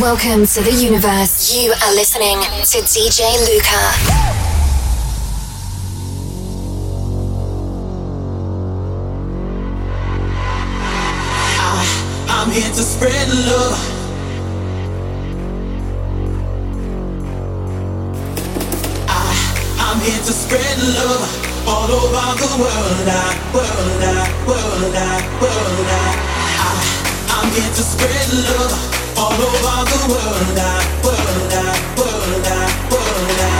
Welcome to the universe. You are listening to DJ Luka. I'm here to spread love. I, I'm here to spread love all over the world. I, world, I, world, I, world, I, I, I'm here to spread love all over the world, I, world, I, I, I,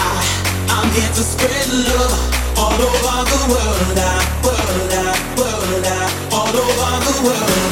I, I'm here to spread love all over the world, I, world, I, world, I, all over the world,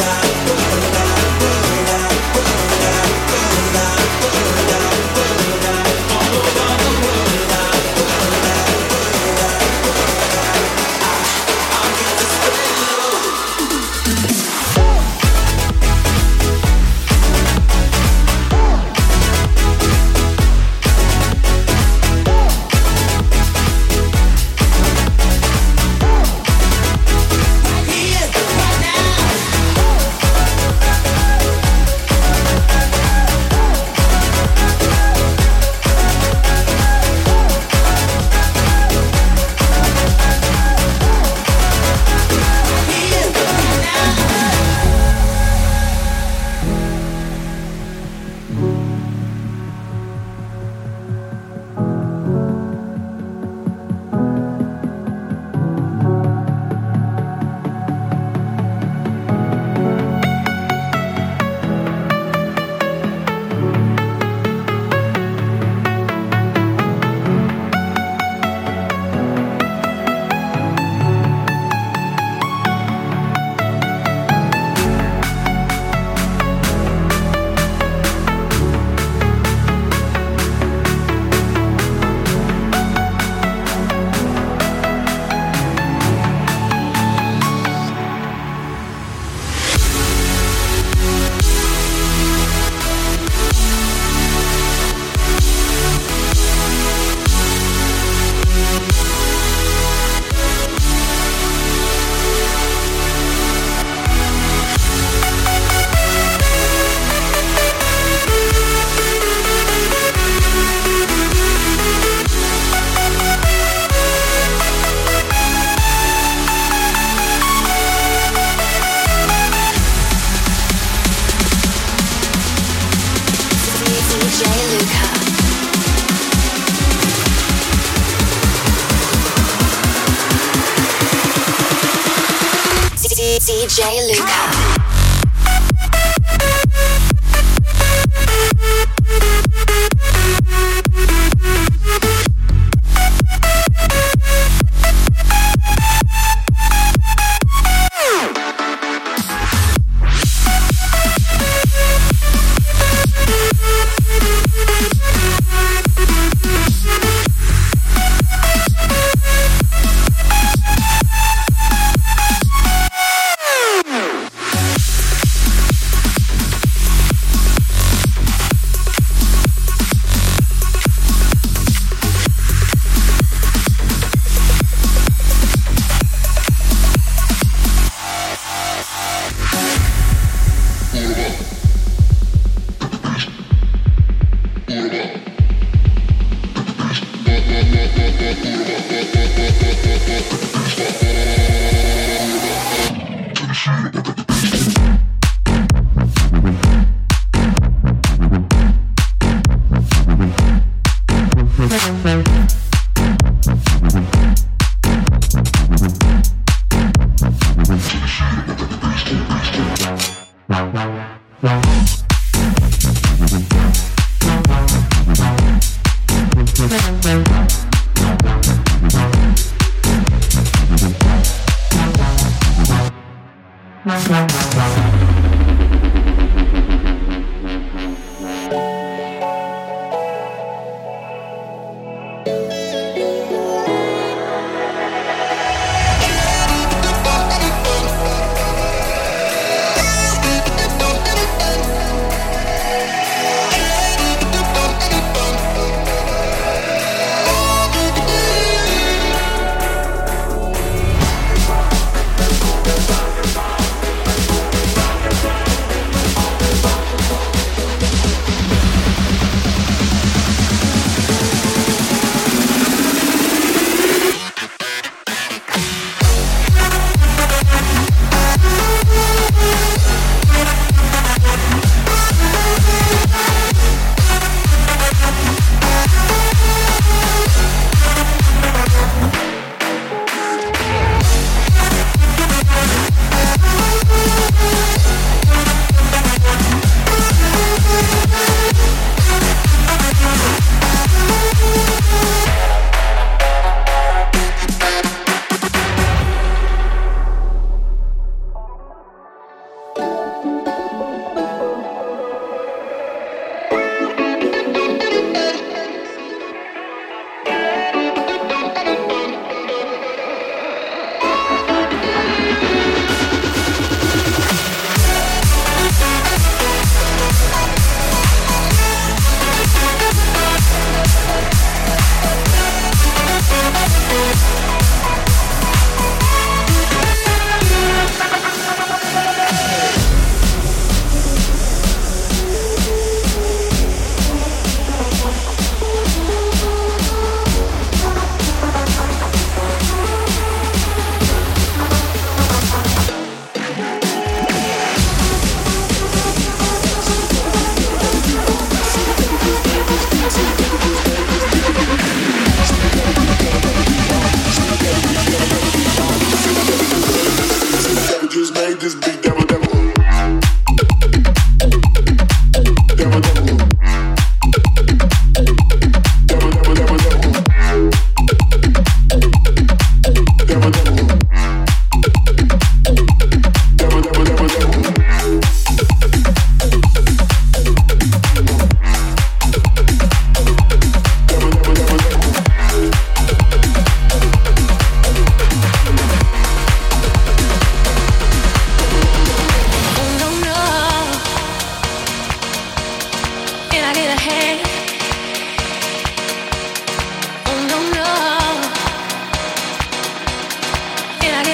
Mm-hmm.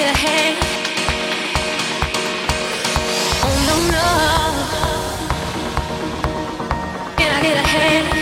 Can I get a hand? Oh no no. Can I get a hand?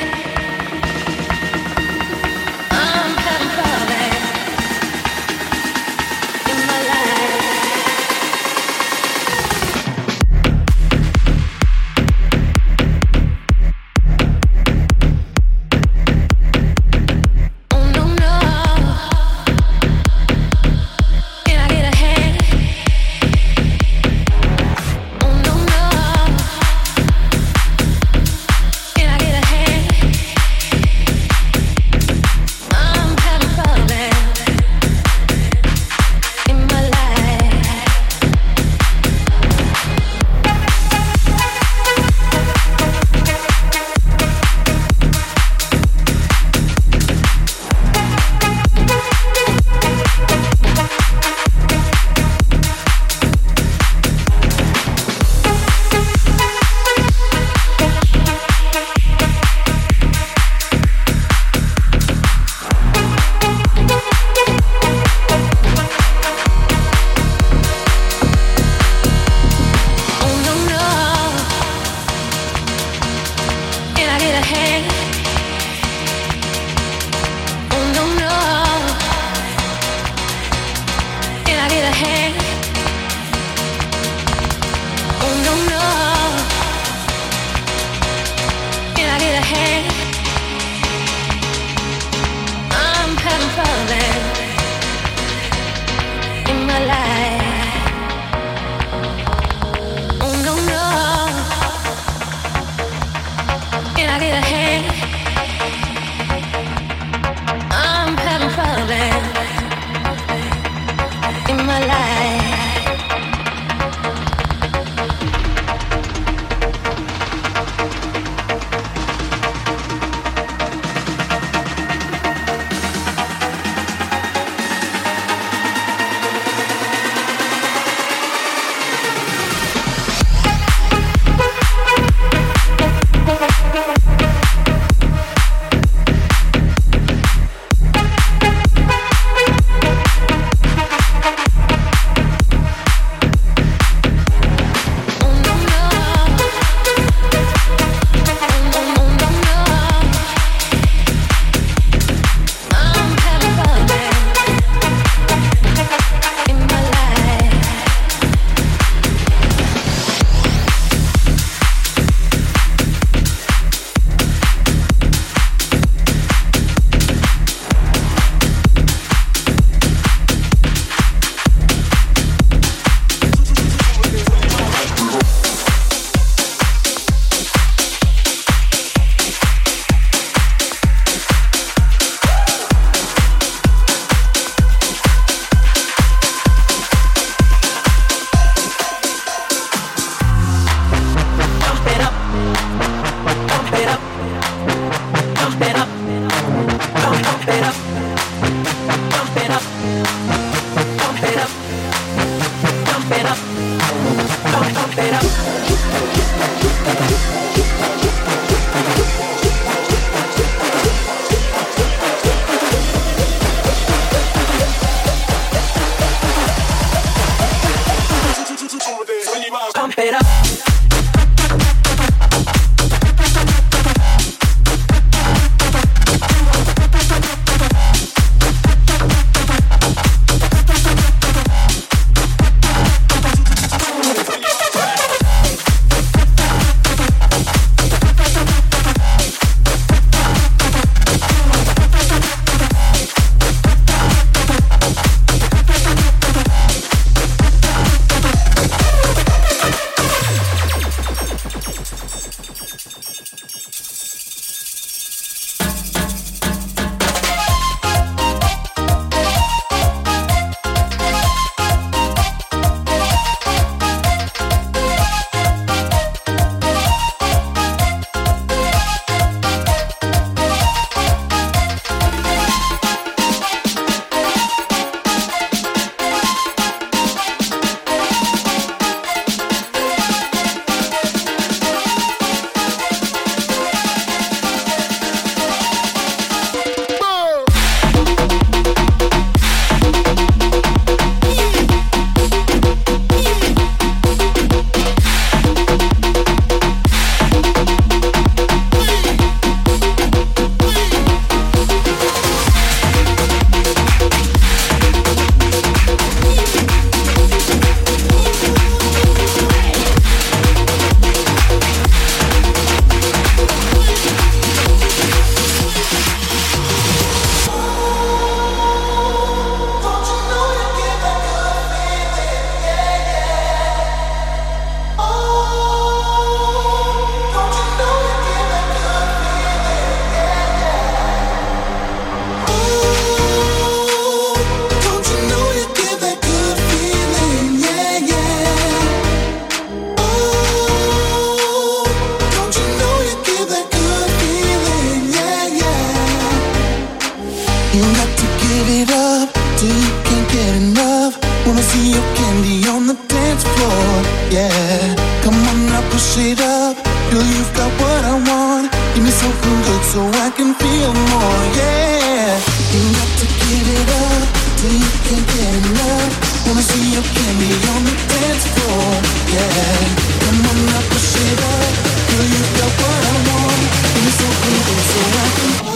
Good so I can feel more, yeah. You got to give it up till you can't get enough. Wanna see your candy on the dance floor, yeah. Come on now, push it up. Girl, you've got what I want. Give me something good so I can.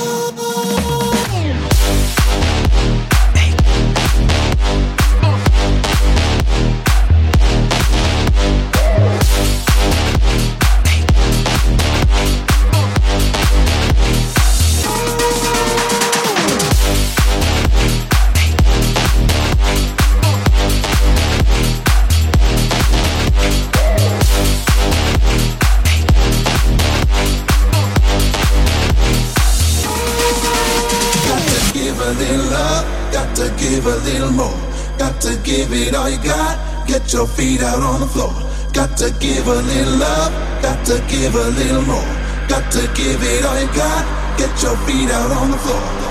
Get your feet out on the floor. Got to give a little love. Got to give a little more. Got to give it all you got. Get your feet out on the floor.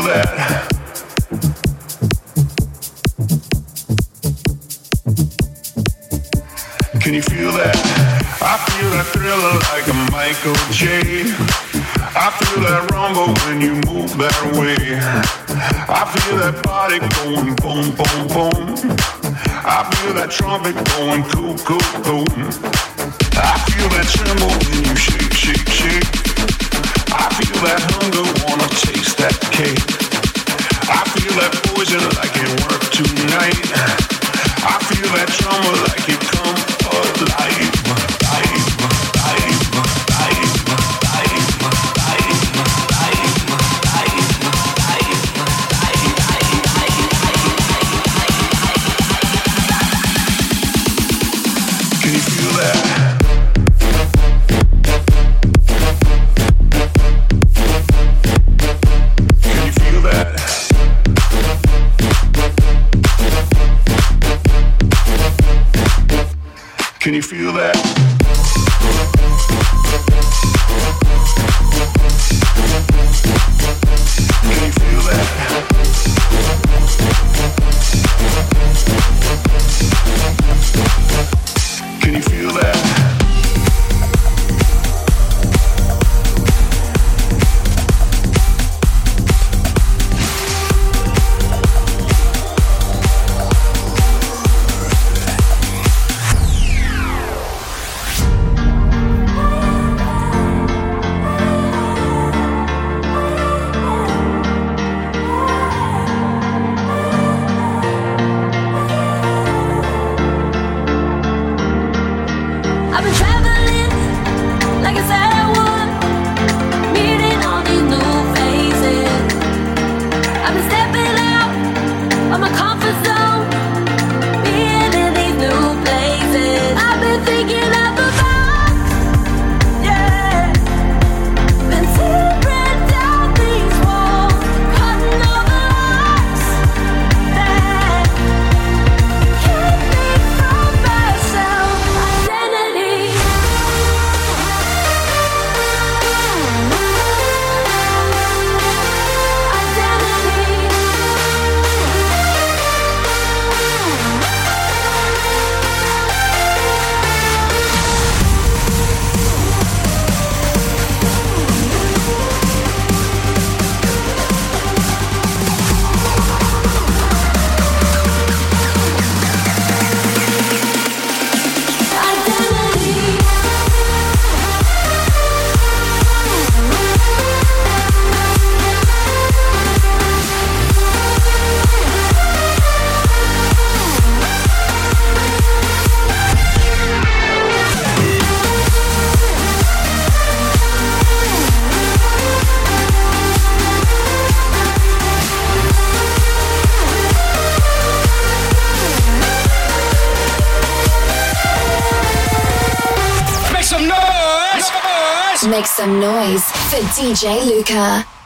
feel that. Can you feel that? I feel that thriller like a Michael J. I feel that rumble when you move that way. I feel that body going boom, boom, boom. I feel that trumpet going cool, cool, cool. I feel that tremble when you shake, shake, shake. I feel that hunger, wanna taste that cake. Can you feel that? Some noise for DJ Luka.